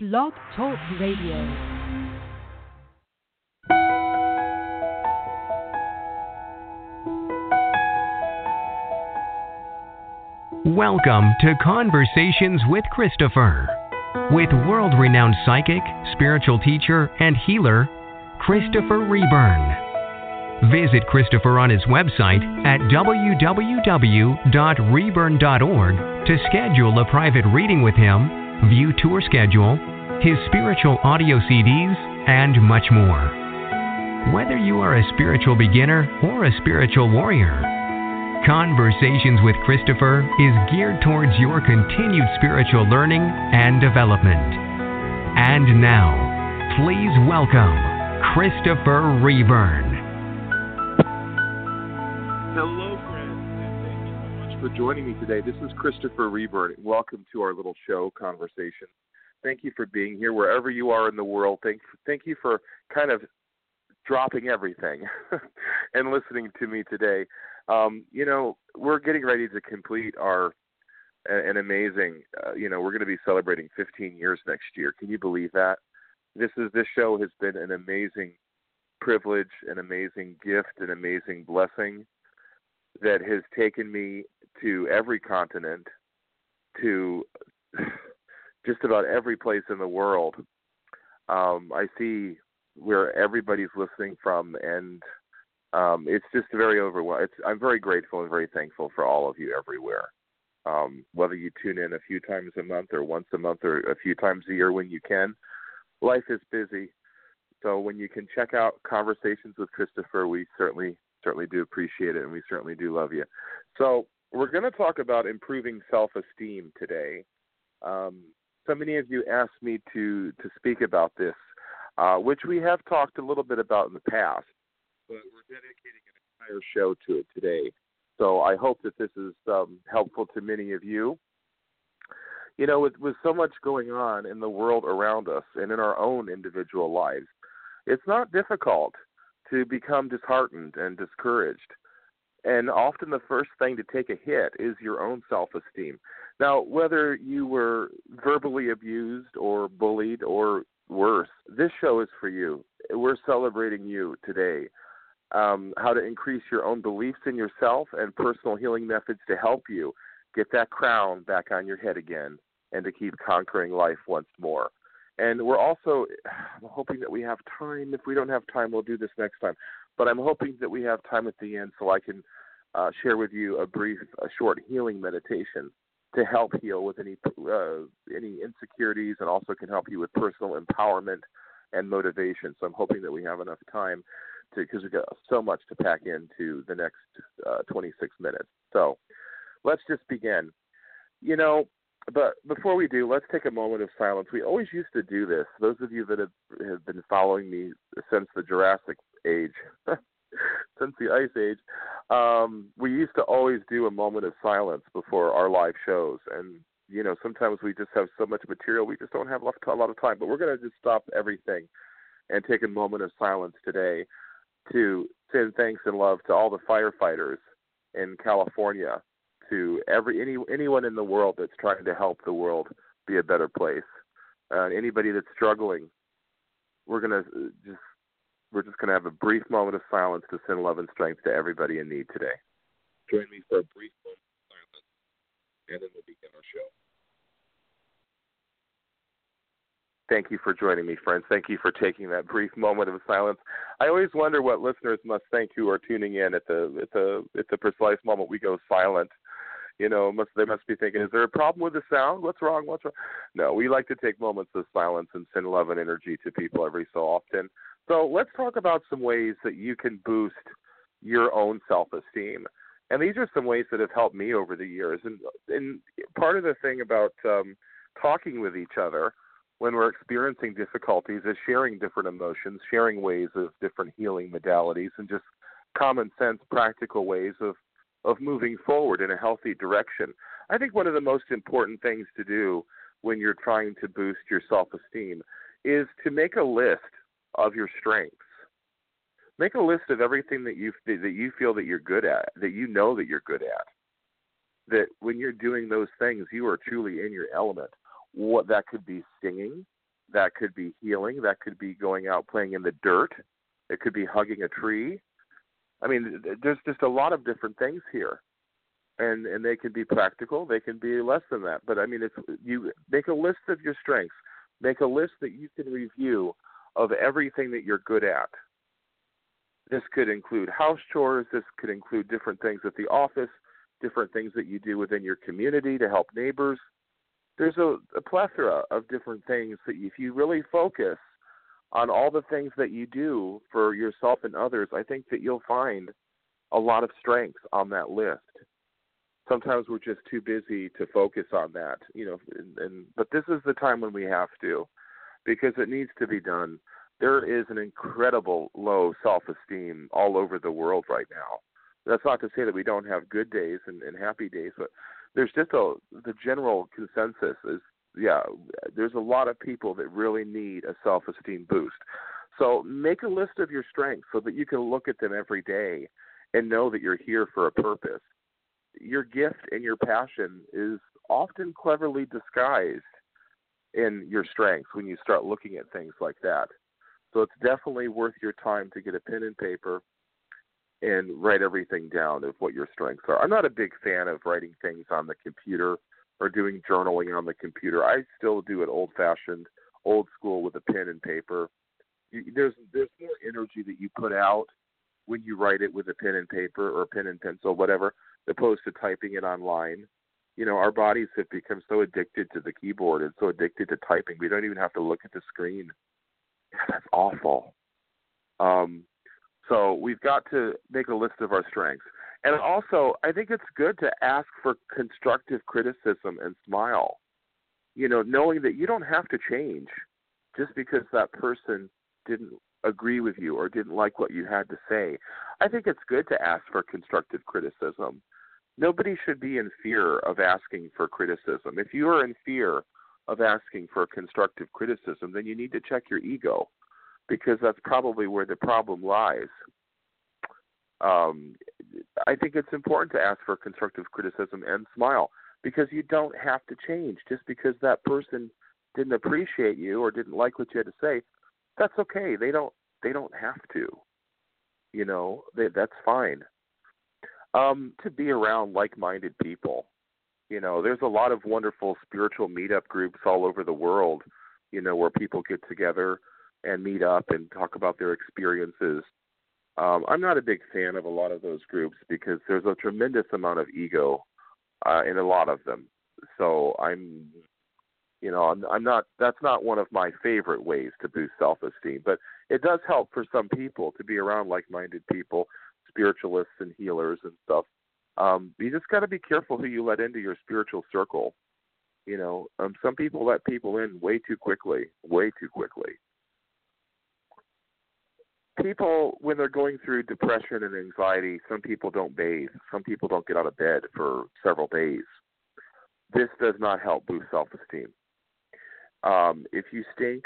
Blog Talk Radio. Welcome to Conversations with Christopher, with world renowned psychic, spiritual teacher, and healer, Christopher Reburn. Visit Christopher on his website at www.reburn.org to schedule a private reading with him, view tour schedule, his spiritual audio CDs, and much more. Whether you are a spiritual beginner or a spiritual warrior, Conversations with Christopher is geared towards your continued spiritual learning and development. And now, please welcome Christopher Reburn. For joining me today. This is Christopher Reburn. Welcome to our little show, Conversation. Thank you for being here wherever you are in the world. Thank, thank you for kind of dropping everything and listening to me today. Um, you know, we're getting ready to complete our an amazing. Uh, you know, we're going to be celebrating 15 years next year. Can you believe that? This is this show has been an amazing privilege, an amazing gift, an amazing blessing that has taken me to every continent, to just about every place in the world. Um, I see where everybody's listening from, and um, it's just very overwhelming. I'm very grateful and very thankful for all of you everywhere. Um, whether you tune in a few times a month or once a month or a few times a year when you can, life is busy. So when you can check out conversations with Christopher, we certainly certainly do appreciate it, and we certainly do love you. So we're going to talk about improving self-esteem today. Um, so many of you asked me to to speak about this, uh, which we have talked a little bit about in the past but we're dedicating an entire show to it today. So I hope that this is um, helpful to many of you. You know, with, with so much going on in the world around us and in our own individual lives, it's not difficult to become disheartened and discouraged. And often the first thing to take a hit is your own self esteem. Now, whether you were verbally abused or bullied or worse, this show is for you. We're celebrating you today um, how to increase your own beliefs in yourself and personal healing methods to help you get that crown back on your head again and to keep conquering life once more. And we're also I'm hoping that we have time. If we don't have time, we'll do this next time. But I'm hoping that we have time at the end so I can uh, share with you a brief, a short healing meditation to help heal with any uh, any insecurities, and also can help you with personal empowerment and motivation. So I'm hoping that we have enough time to because we've got so much to pack into the next uh, 26 minutes. So let's just begin. You know, but before we do, let's take a moment of silence. We always used to do this. Those of you that have, have been following me since the Jurassic Age, since the Ice Age, um, we used to always do a moment of silence before our live shows. And you know, sometimes we just have so much material, we just don't have a lot of time. But we're going to just stop everything and take a moment of silence today to send thanks and love to all the firefighters in California, to every any anyone in the world that's trying to help the world be a better place. Uh, anybody that's struggling, we're gonna uh, just we're just gonna have a brief moment of silence to send love and strength to everybody in need today. Join me for a brief moment of silence, and then we'll begin our show. Thank you for joining me, friends. Thank you for taking that brief moment of silence. I always wonder what listeners must think who are tuning in at the at the at the precise moment we go silent. You know, must they must be thinking, is there a problem with the sound? What's wrong? What's wrong? No, we like to take moments of silence and send love and energy to people every so often. So let's talk about some ways that you can boost your own self-esteem. And these are some ways that have helped me over the years. And and part of the thing about um, talking with each other when we're experiencing difficulties is sharing different emotions, sharing ways of different healing modalities, and just common sense, practical ways of of moving forward in a healthy direction. I think one of the most important things to do when you're trying to boost your self-esteem is to make a list of your strengths. Make a list of everything that you that you feel that you're good at, that you know that you're good at. That when you're doing those things, you are truly in your element what that could be singing, That could be healing. That could be going out playing in the dirt. It could be hugging a tree. I mean, there's just a lot of different things here, and and they can be practical. They can be less than that. But I mean, it's you make a list of your strengths. Make a list that you can review of everything that you're good at. This could include house chores. This could include different things at the office, different things that you do within your community to help neighbors. There's a, a plethora of different things that if you really focus on all the things that you do for yourself and others, I think that you'll find a lot of strengths on that list. Sometimes we're just too busy to focus on that, you know, and, and but this is the time when we have to because it needs to be done. There is an incredible low self-esteem all over the world right now. That's not to say that we don't have good days and, and happy days, but there's just a the general consensus is yeah, there's a lot of people that really need a self esteem boost. So make a list of your strengths so that you can look at them every day and know that you're here for a purpose. Your gift and your passion is often cleverly disguised in your strengths when you start looking at things like that. So it's definitely worth your time to get a pen and paper and write everything down of what your strengths are. I'm not a big fan of writing things on the computer or doing journaling on the computer. I still do it old fashioned, old school with a pen and paper. There's there's more energy that you put out when you write it with a pen and paper or a pen and pencil, whatever, opposed to typing it online. You know, our bodies have become so addicted to the keyboard and so addicted to typing, we don't even have to look at the screen. That's awful. Um, so we've got to make a list of our strengths. And also, I think it's good to ask for constructive criticism and smile. You know, knowing that you don't have to change just because that person didn't agree with you or didn't like what you had to say. I think it's good to ask for constructive criticism. Nobody should be in fear of asking for criticism. If you are in fear of asking for constructive criticism, then you need to check your ego because that's probably where the problem lies um, I think it's important to ask for constructive criticism and smile because you don't have to change just because that person didn't appreciate you or didn't like what you had to say. That's okay. They don't. They don't have to. You know, they, that's fine. Um, to be around like-minded people. You know, there's a lot of wonderful spiritual meetup groups all over the world. You know, where people get together and meet up and talk about their experiences um, I'm not a big fan of a lot of those groups because there's a tremendous amount of ego uh, in a lot of them. So I'm, you know, I'm, I'm not. That's not one of my favorite ways to boost self-esteem, but it does help for some people to be around like-minded people, spiritualists and healers and stuff. Um, you just got to be careful who you let into your spiritual circle. You know, um, some people let people in way too quickly, way too quickly people when they're going through depression and anxiety, some people don't bathe. Some people don't get out of bed for several days. This does not help boost self-esteem. Um, if you stink,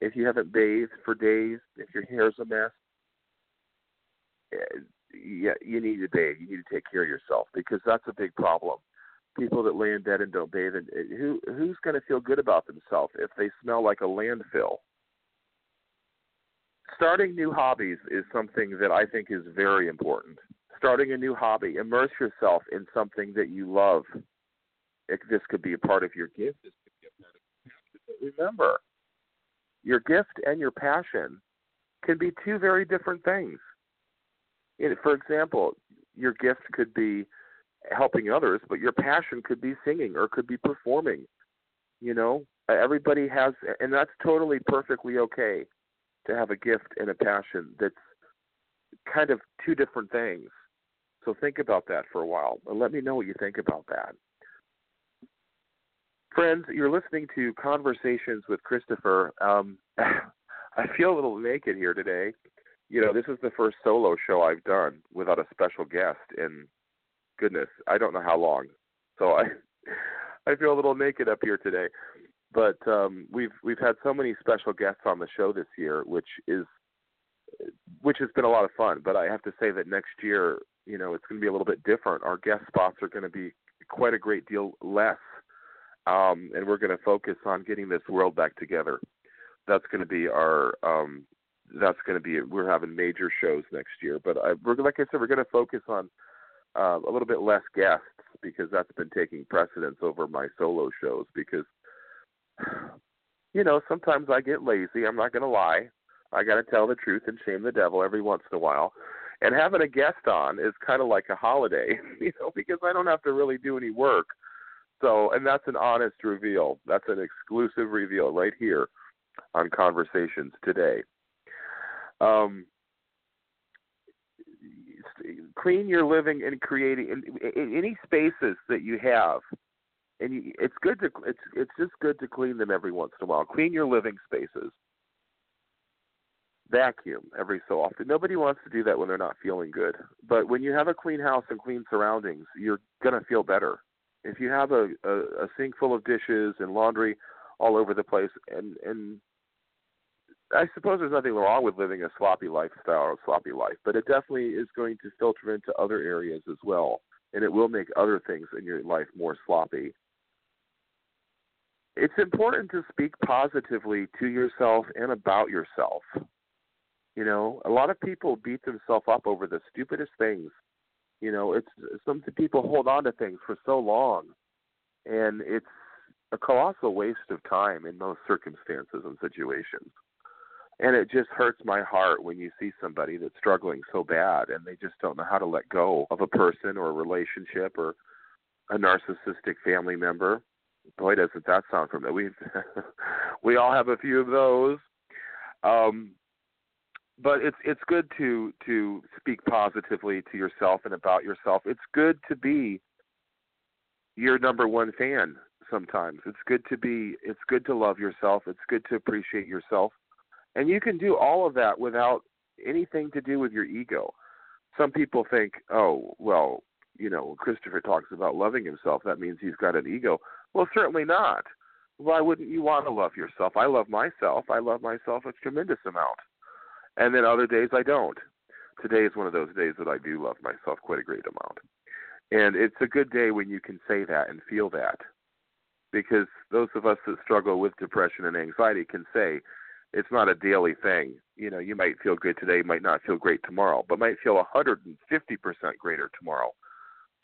if you haven't bathed for days, if your hair's a mess, yeah, you need to bathe. You need to take care of yourself because that's a big problem. People that lay in bed and don't bathe, and eh, who who's going to feel good about themselves if they smell like a landfill? starting new hobbies is something that I think is very important. Starting a new hobby, immerse yourself in something that you love. It, this could be a part of your gift. Of Remember, your gift and your passion can be two very different things. For example, your gift could be helping others, but your passion could be singing or could be performing. You know, everybody has, and that's totally perfectly okay to have a gift and a passion that's kind of two different things. So think about that for a while and let me know what you think about that. Friends, you're listening to Conversations with Christopher. Um, I feel a little naked here today. You know, this is the first solo show I've done without a special guest in goodness, I don't know how long. So I I feel a little naked up here today but um, we've we've had so many special guests on the show this year, which is which has been a lot of fun. But I have to say that next year, you know, it's going to be a little bit different. Our guest spots are going to be quite a great deal less, um, and we're going to focus on getting this world back together. That's going to be our. Um, that's going to be. We're having major shows next year, but I, we're like I said, we're going to focus on uh, a little bit less guests because that's been taking precedence over my solo shows because you know sometimes I get lazy. I'm not going to lie. I got to tell the truth and shame the devil every once in a while. And having a guest on is kind of like a holiday, you know, because I don't have to really do any work. So, and that's an honest reveal. That's an exclusive reveal right here on Conversations today. Um, clean your living and creating in, in any spaces that you have and you, it's good to it's it's just good to clean them every once in a while clean your living spaces vacuum every so often. Nobody wants to do that when they're not feeling good. But when you have a clean house and clean surroundings, you're going to feel better. If you have a, a, a sink full of dishes and laundry all over the place, and and I suppose there's nothing wrong with living a sloppy lifestyle or a sloppy life, but it definitely is going to filter into other areas as well, and it will make other things in your life more sloppy. It's important to speak positively to yourself and about yourself. You know, a lot of people beat themselves up over the stupidest things. You know, it's some people hold on to things for so long, and it's a colossal waste of time in most circumstances and situations. And it just hurts my heart when you see somebody that's struggling so bad and they just don't know how to let go of a person or a relationship or a narcissistic family member. Boy, doesn't that sound familiar? We we all have a few of those. Um, but it's it's good to to speak positively to yourself and about yourself. It's good to be your number one fan sometimes. It's good to be it's good to love yourself. It's good to appreciate yourself. And you can do all of that without anything to do with your ego. Some people think, "Oh, well, you know, Christopher talks about loving himself. That means he's got an ego." Well, certainly not. Why wouldn't you want to love yourself? I love myself. I love myself a tremendous amount and then other days I don't. Today is one of those days that I do love myself quite a great amount. And it's a good day when you can say that and feel that. Because those of us that struggle with depression and anxiety can say it's not a daily thing. You know, you might feel good today, might not feel great tomorrow, but might feel 150% greater tomorrow.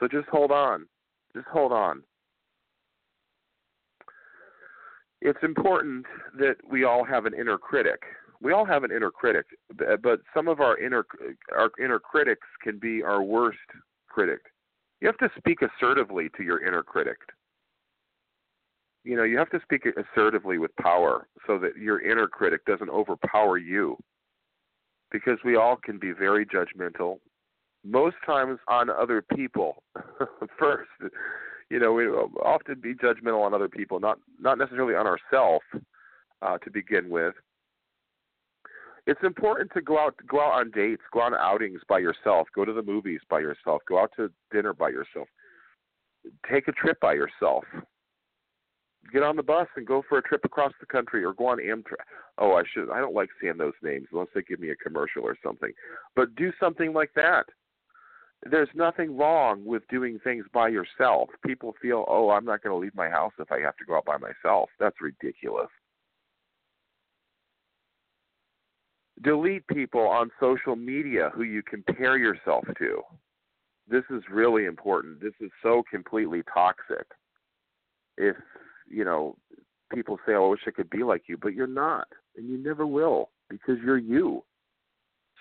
So just hold on. Just hold on. It's important that we all have an inner critic we all have an inner critic, but some of our inner our inner critics can be our worst critic. You have to speak assertively to your inner critic. You know, you have to speak assertively with power so that your inner critic doesn't overpower you. Because we all can be very judgmental, most times on other people first. You know, we often be judgmental on other people, not not necessarily on ourselves uh, to begin with it's important to go out go out on dates, go on outings by yourself, go to the movies by yourself, go out to dinner by yourself, take a trip by yourself. Get on the bus and go for a trip across the country, or go on Amtrak. Oh, I should. I don't like saying those names unless they give me a commercial or something. But do something like that. There's nothing wrong with doing things by yourself. People feel, oh, I'm not going to leave my house if I have to go out by myself. That's ridiculous. delete people on social media who you compare yourself to. This is really important. This is so completely toxic. If, you know, people say, oh, I wish I could be like you, but you're not, and you never will because you're you.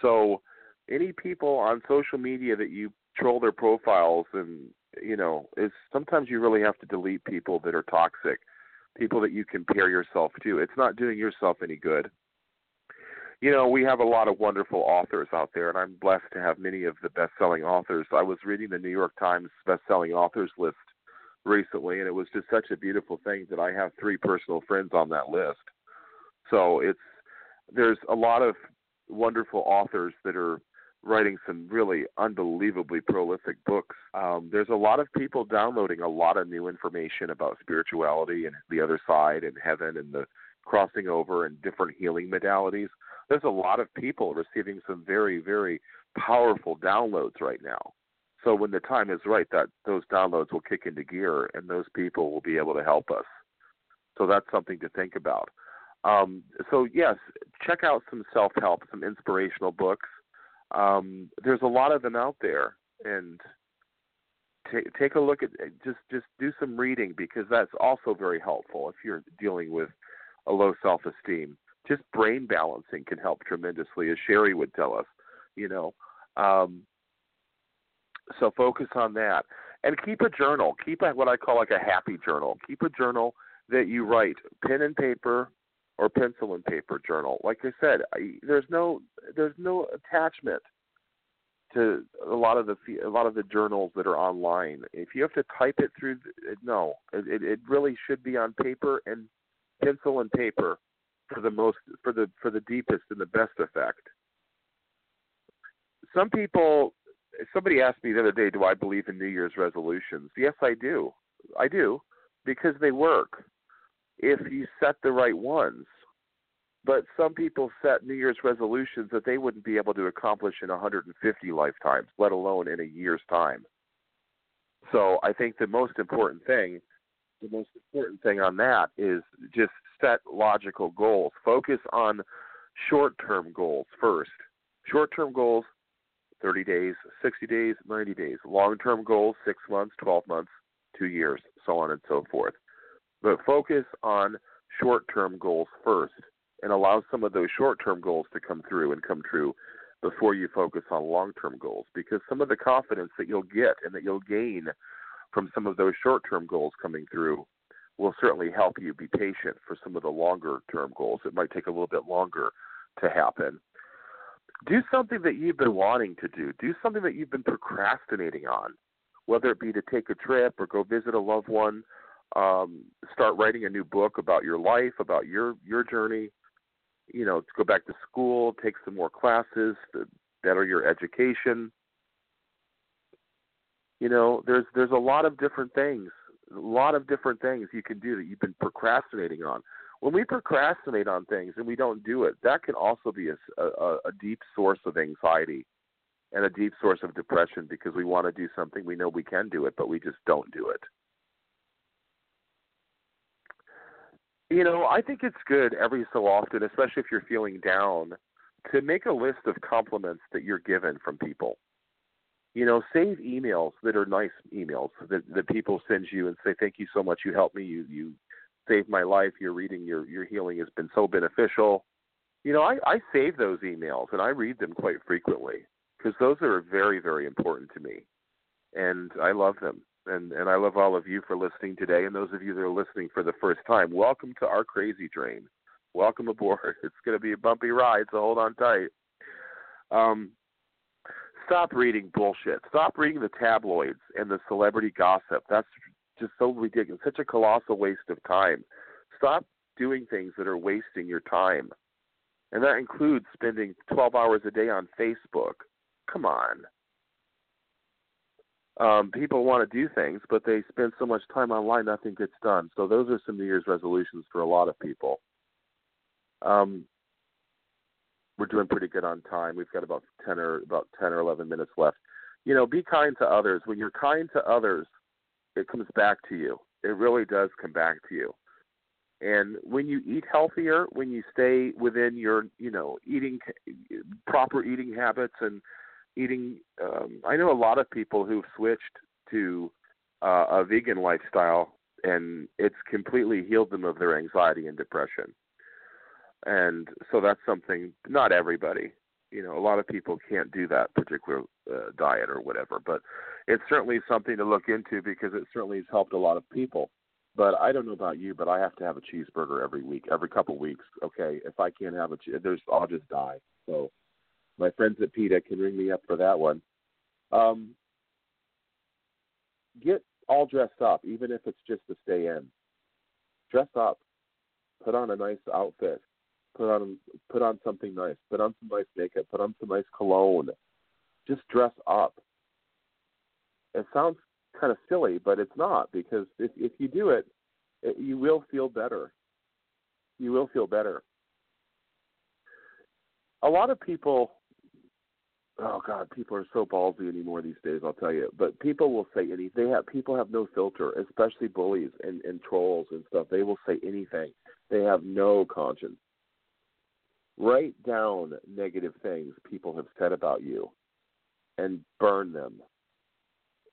So, any people on social media that you troll their profiles and, you know, is sometimes you really have to delete people that are toxic, people that you compare yourself to. It's not doing yourself any good you know, we have a lot of wonderful authors out there, and I'm blessed to have many of the best-selling authors. I was reading the New York Times best-selling authors list recently, and it was just such a beautiful thing that I have three personal friends on that list. So it's there's a lot of wonderful authors that are writing some really unbelievably prolific books. Um, there's a lot of people downloading a lot of new information about spirituality and the other side and heaven and the crossing over and different healing modalities there's a lot of people receiving some very, very powerful downloads right now. So when the time is right, that those downloads will kick into gear, and those people will be able to help us. So that's something to think about. Um, so yes, check out some self-help, some inspirational books. Um, there's a lot of them out there, and t- take a look at just just do some reading because that's also very helpful if you're dealing with a low self-esteem. Just brain balancing can help tremendously, as Sherry would tell us. You know, um, so focus on that, and keep a journal. Keep a, what I call like a happy journal. Keep a journal that you write pen and paper or pencil and paper journal. Like I said, I, there's no there's no attachment to a lot of the a lot of the journals that are online. If you have to type it through, no, it it really should be on paper and pencil and paper for the most for the for the deepest and the best effect. Some people somebody asked me the other day, do I believe in New Year's resolutions? Yes, I do. I do because they work if you set the right ones. But some people set New Year's resolutions that they wouldn't be able to accomplish in 150 lifetimes, let alone in a year's time. So I think the most important thing, the most important thing on that is just set logical goals. Focus on short term goals first. Short term goals, 30 days, 60 days, 90 days. Long term goals, six months, 12 months, two years, so on and so forth. But focus on short term goals first and allow some of those short term goals to come through and come true before you focus on long term goals because some of the confidence that you'll get and that you'll gain from some of those short term goals coming through will certainly help you be patient for some of the longer term goals. It might take a little bit longer to happen. Do something that you've been wanting to do. Do something that you've been procrastinating on, whether it be to take a trip or go visit a loved one um, start writing a new book about your life, about your your journey. You know, to go back to school, take some more classes, to better your education. You know, there's there's a lot of different things, a lot of different things you can do that you've been procrastinating on. When we procrastinate on things and we don't do it, that can also be a, a, a deep source of anxiety and a deep source of depression because we want to do something, we know we can do it, but we just don't do it. You know, I think it's good every so often, especially if you're feeling down, to make a list of compliments that you're given from people. You know, save emails that are nice emails that that people send you and say, "Thank you so much. You helped me. You you saved my life. Your reading, your your healing has been so beneficial." You know, I I save those emails and I read them quite frequently because those are very very important to me, and I love them and and I love all of you for listening today, and those of you that are listening for the first time. Welcome to our crazy train. Welcome aboard. It's going to be a bumpy ride, so hold on tight. Um, stop reading bullshit. Stop reading the tabloids and the celebrity gossip. That's just so ridiculous. Such a colossal waste of time. Stop doing things that are wasting your time. And that includes spending 12 hours a day on Facebook. Come on um, people want to do things, but they spend so much time online, nothing gets done. So those are some New Year's resolutions for a lot of people. Um, we're doing pretty good on time. We've got about ten or about ten or eleven minutes left. You know, be kind to others. When you're kind to others, it comes back to you. It really does come back to you. And when you eat healthier, when you stay within your, you know, eating proper eating habits and eating. Um, I know a lot of people who've switched to uh, a vegan lifestyle, and it's completely healed them of their anxiety and depression. And so that's something. Not everybody, you know, a lot of people can't do that particular uh, diet or whatever, but it's certainly something to look into because it certainly has helped a lot of people. But I don't know about you, but I have to have a cheeseburger every week, every couple weeks. Okay, if I can't have a, che- there's I'll just die. So my friends at PETA can ring me up for that one. Um, get all dressed up, even if it's just to stay in. Dress up. Put on a nice outfit. Put on put on something nice. Put on some nice makeup. Put on some nice cologne. Just dress up. It sounds kind of silly, but it's not because if if you do it, it you will feel better. You will feel better. A lot of people oh god, people are so ballsy anymore these days. I'll tell you. But people will say anything. They have people have no filter, especially bullies and and trolls and stuff. They will say anything. They have no conscience. Write down negative things people have said about you, and burn them.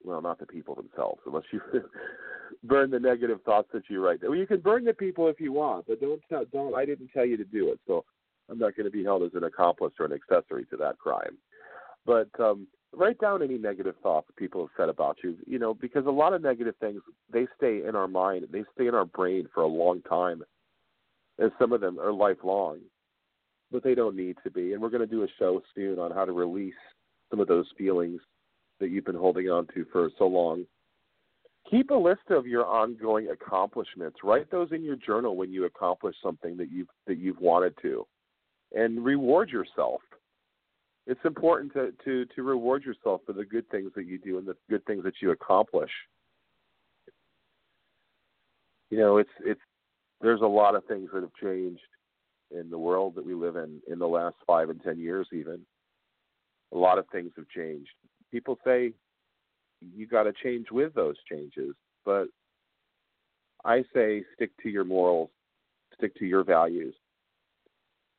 Well, not the people themselves, unless you burn the negative thoughts that you write. Well, you can burn the people if you want, but don't tell, don't. I didn't tell you to do it, so I'm not going to be held as an accomplice or an accessory to that crime. But um, write down any negative thoughts people have said about you. You know, because a lot of negative things they stay in our mind, they stay in our brain for a long time, and some of them are lifelong. But they don't need to be. And we're going to do a show soon on how to release some of those feelings that you've been holding on to for so long. Keep a list of your ongoing accomplishments. Write those in your journal when you accomplish something that you've that you've wanted to, and reward yourself it's important to, to, to reward yourself for the good things that you do and the good things that you accomplish. You know, it's it's there's a lot of things that have changed in the world that we live in in the last five and ten years even. A lot of things have changed. People say you got to change with those changes, but I say stick to your morals, stick to your values,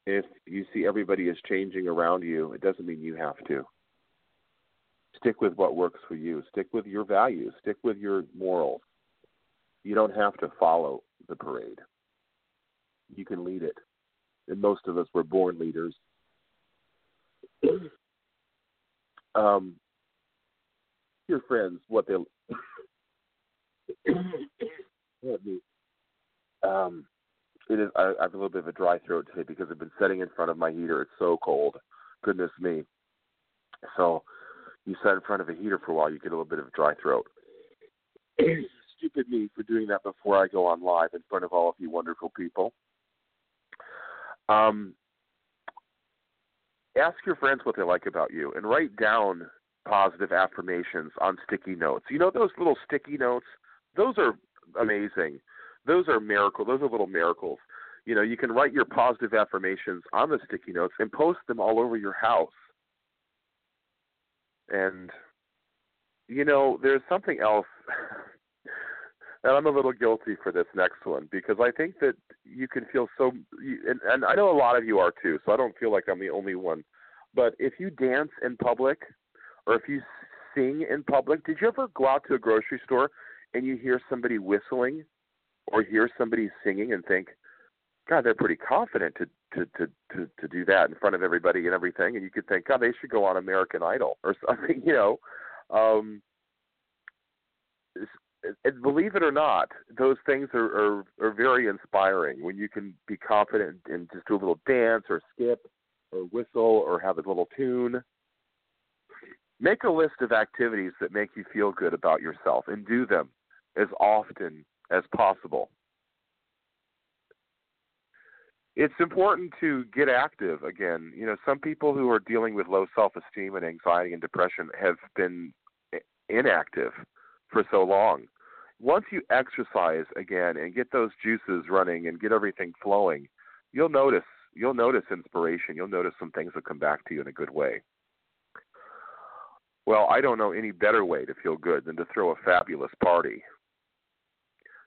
if you see everybody is changing around you, it doesn't mean you have to. Stick with what works for you. Stick with your values. Stick with your morals. You don't have to follow the parade. You can lead it. And most of us were born leaders. um, your friends, what they um, it is. I, I have a little bit of a dry throat today because I've been sitting in front of my heater. It's so cold. Goodness me. So you sit in front of a heater for a while, you get a little bit of a dry throat. Stupid me for doing that before I go on live in front of all of you wonderful people. Um, ask your friends what they like about you and write down positive affirmations on sticky notes. You know those little sticky notes? Those are amazing those are miracle. Those are little miracles. You know, you can write your positive affirmations on the sticky notes and post them all over your house. And you know, there's something else. and I'm a little guilty for this next one because I think that you can feel so, and, and I know a lot of you are too, so I don't feel like I'm the only one. But if you dance in public, or if you sing in public, did you ever go out to a grocery store and you hear somebody whistling or hear somebody singing and think, God, they're pretty confident to to to to to do that in front of everybody and everything, and you could think, God, they should go on American Idol or something, you know. Um, believe it or not, those things are, are are very inspiring when you can be confident and just do a little dance or skip or whistle or have a little tune. Make a list of activities that make you feel good about yourself and do them as often as possible. It's important to get active again. You know, some people who are dealing with low self esteem and anxiety and depression have been inactive for so long. Once you exercise again and get those juices running and get everything flowing, you'll notice you'll notice inspiration. You'll notice some things will come back to you in a good way. Well, I don't know any better way to feel good than to throw a fabulous party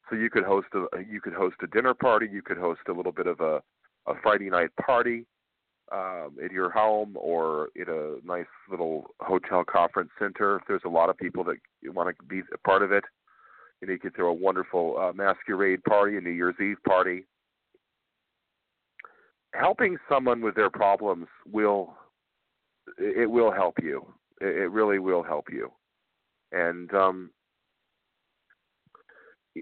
so you could host a you could host a dinner party. You could host a little bit of a a Friday night party um, at your home or in a nice little hotel conference center. If there's a lot of people that want to be a part of it, you, you could throw a wonderful uh, masquerade party, a New Year's Eve party. Helping someone with their problems will it will help you. It really will help you. And um,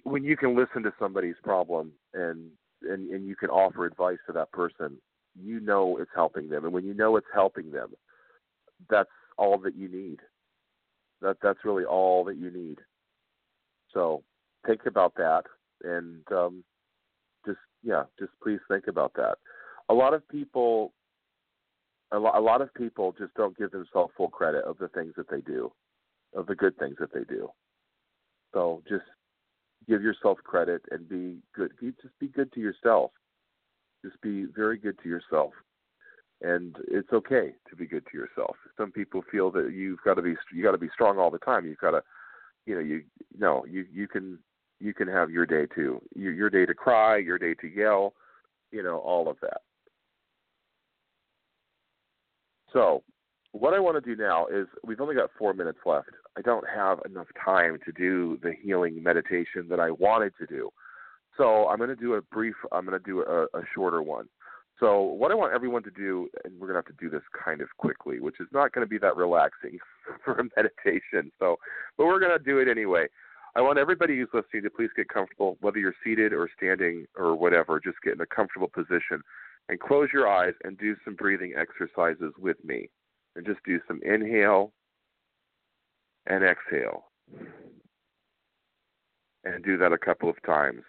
when you can listen to somebody's problem and and and you can offer advice to that person, you know it's helping them, and when you know it's helping them, that's all that you need. That that's really all that you need. So think about that, and um, just yeah, just please think about that. A lot of people, a lot, a lot of people just don't give themselves full credit of the things that they do, of the good things that they do. So just give yourself credit and be good. Just be good to yourself. Just be very good to yourself. and it's okay to be good to yourself. Some people feel that you've got to be you got to be strong all the time. You've got to, you know, you no, you you can you can have your day too. Your, your day to cry, your day to yell, you know, all of that. So, what I want to do now is we've only got four minutes left. I don't have enough time to do the healing meditation that I wanted to do. So I'm going to do a brief. I'm going to do a, a shorter one. So what I want everyone to do, and we're going to have to do this kind of quickly, which is not going to be that relaxing for a meditation. So, but we're going to do it anyway. I want everybody who's listening to please get comfortable, whether you're seated or standing or whatever. Just get in a comfortable position and close your eyes and do some breathing exercises with me. And just do some inhale and exhale. And do that a couple of times.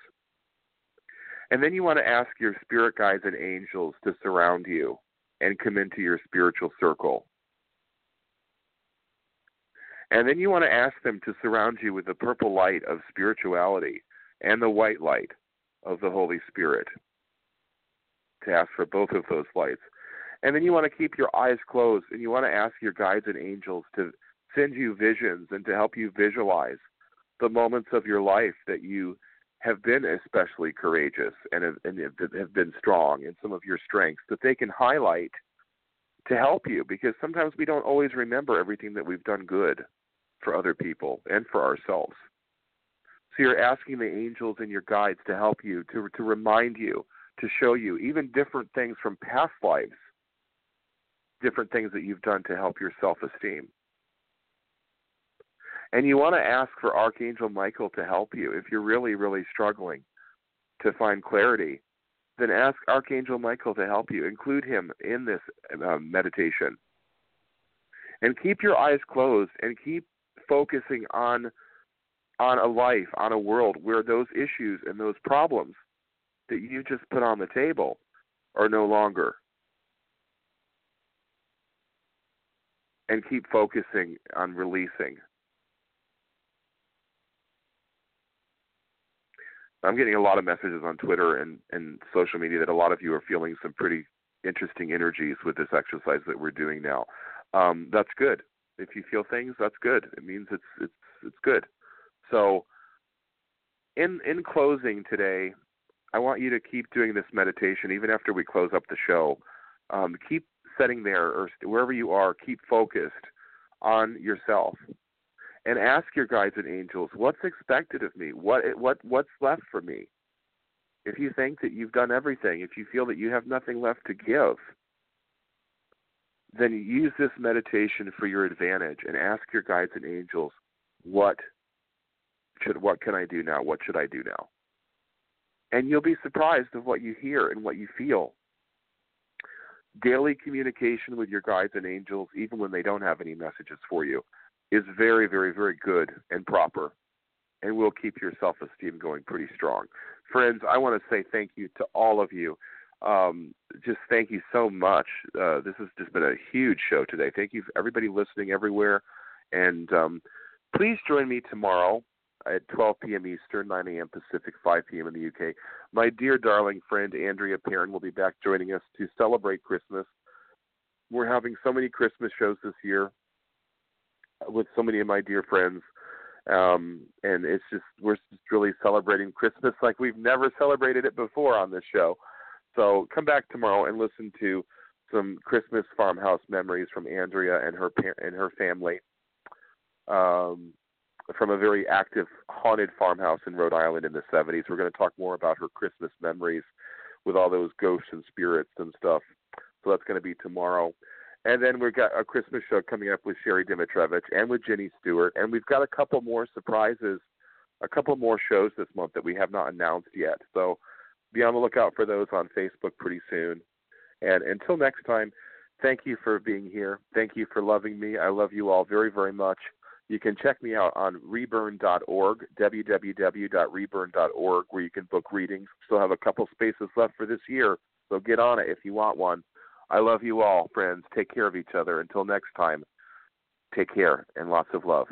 And then you want to ask your spirit guides and angels to surround you and come into your spiritual circle. And then you want to ask them to surround you with the purple light of spirituality and the white light of the Holy Spirit. To ask for both of those lights. And then you want to keep your eyes closed and you want to ask your guides and angels to send you visions and to help you visualize the moments of your life that you have been especially courageous and have, and have been strong in some of your strengths that they can highlight to help you because sometimes we don't always remember everything that we've done good for other people and for ourselves. So you're asking the angels and your guides to help you, to to remind you, to show you even different things from past lives, different things that you've done to help your self-esteem. And you want to ask for Archangel Michael to help you. If you're really, really struggling to find clarity, then ask Archangel Michael to help you. Include him in this um, meditation. And keep your eyes closed and keep focusing on on a life, on a world where those issues and those problems that you just put on the table are no longer. And keep focusing on releasing. I'm getting a lot of messages on Twitter and, and social media that a lot of you are feeling some pretty interesting energies with this exercise that we're doing now. Um, that's good. If you feel things, that's good. It means it's it's it's good. So, in in closing today, I want you to keep doing this meditation even after we close up the show. Um, keep sitting there or wherever you are. Keep focused on yourself and ask your guides and angels, what's expected of me? What what what's left for me? If you think that you've done everything, if you feel that you have nothing left to give, then use this meditation for your advantage and ask your guides and angels, what should what can I do now? What should I do now? And you'll be surprised of what you hear and what you feel. Daily communication with your guides and angels, even when they don't have any messages for you, is very, very, very good and proper and will keep your self esteem going pretty strong. Friends, I want to say thank you to all of you. Um, just thank you so much. Uh, this has just been a huge show today. Thank you for everybody listening everywhere. And um, please join me tomorrow at 12 p.m. Eastern, 9 a.m. Pacific, 5 p.m. in the UK. My dear darling friend Andrea Perron will be back joining us to celebrate Christmas. We're having so many Christmas shows this year with so many of my dear friends. Um, and it's just we're just really celebrating Christmas like we've never celebrated it before on this show. So come back tomorrow and listen to some Christmas farmhouse memories from Andrea and her and her family. Um, from a very active haunted farmhouse in Rhode Island in the 70s. We're going to talk more about her Christmas memories with all those ghosts and spirits and stuff. So that's going to be tomorrow. And then we've got a Christmas show coming up with Sherry Dimitrovich and with Jenny Stewart. And we've got a couple more surprises, a couple more shows this month that we have not announced yet. So be on the lookout for those on Facebook pretty soon. And until next time, thank you for being here. Thank you for loving me. I love you all very, very much. You can check me out on reburn.org, www.reburn.org, where you can book readings. Still have a couple spaces left for this year, so get on it if you want one. I love you all, friends. Take care of each other. Until next time, take care and lots of love.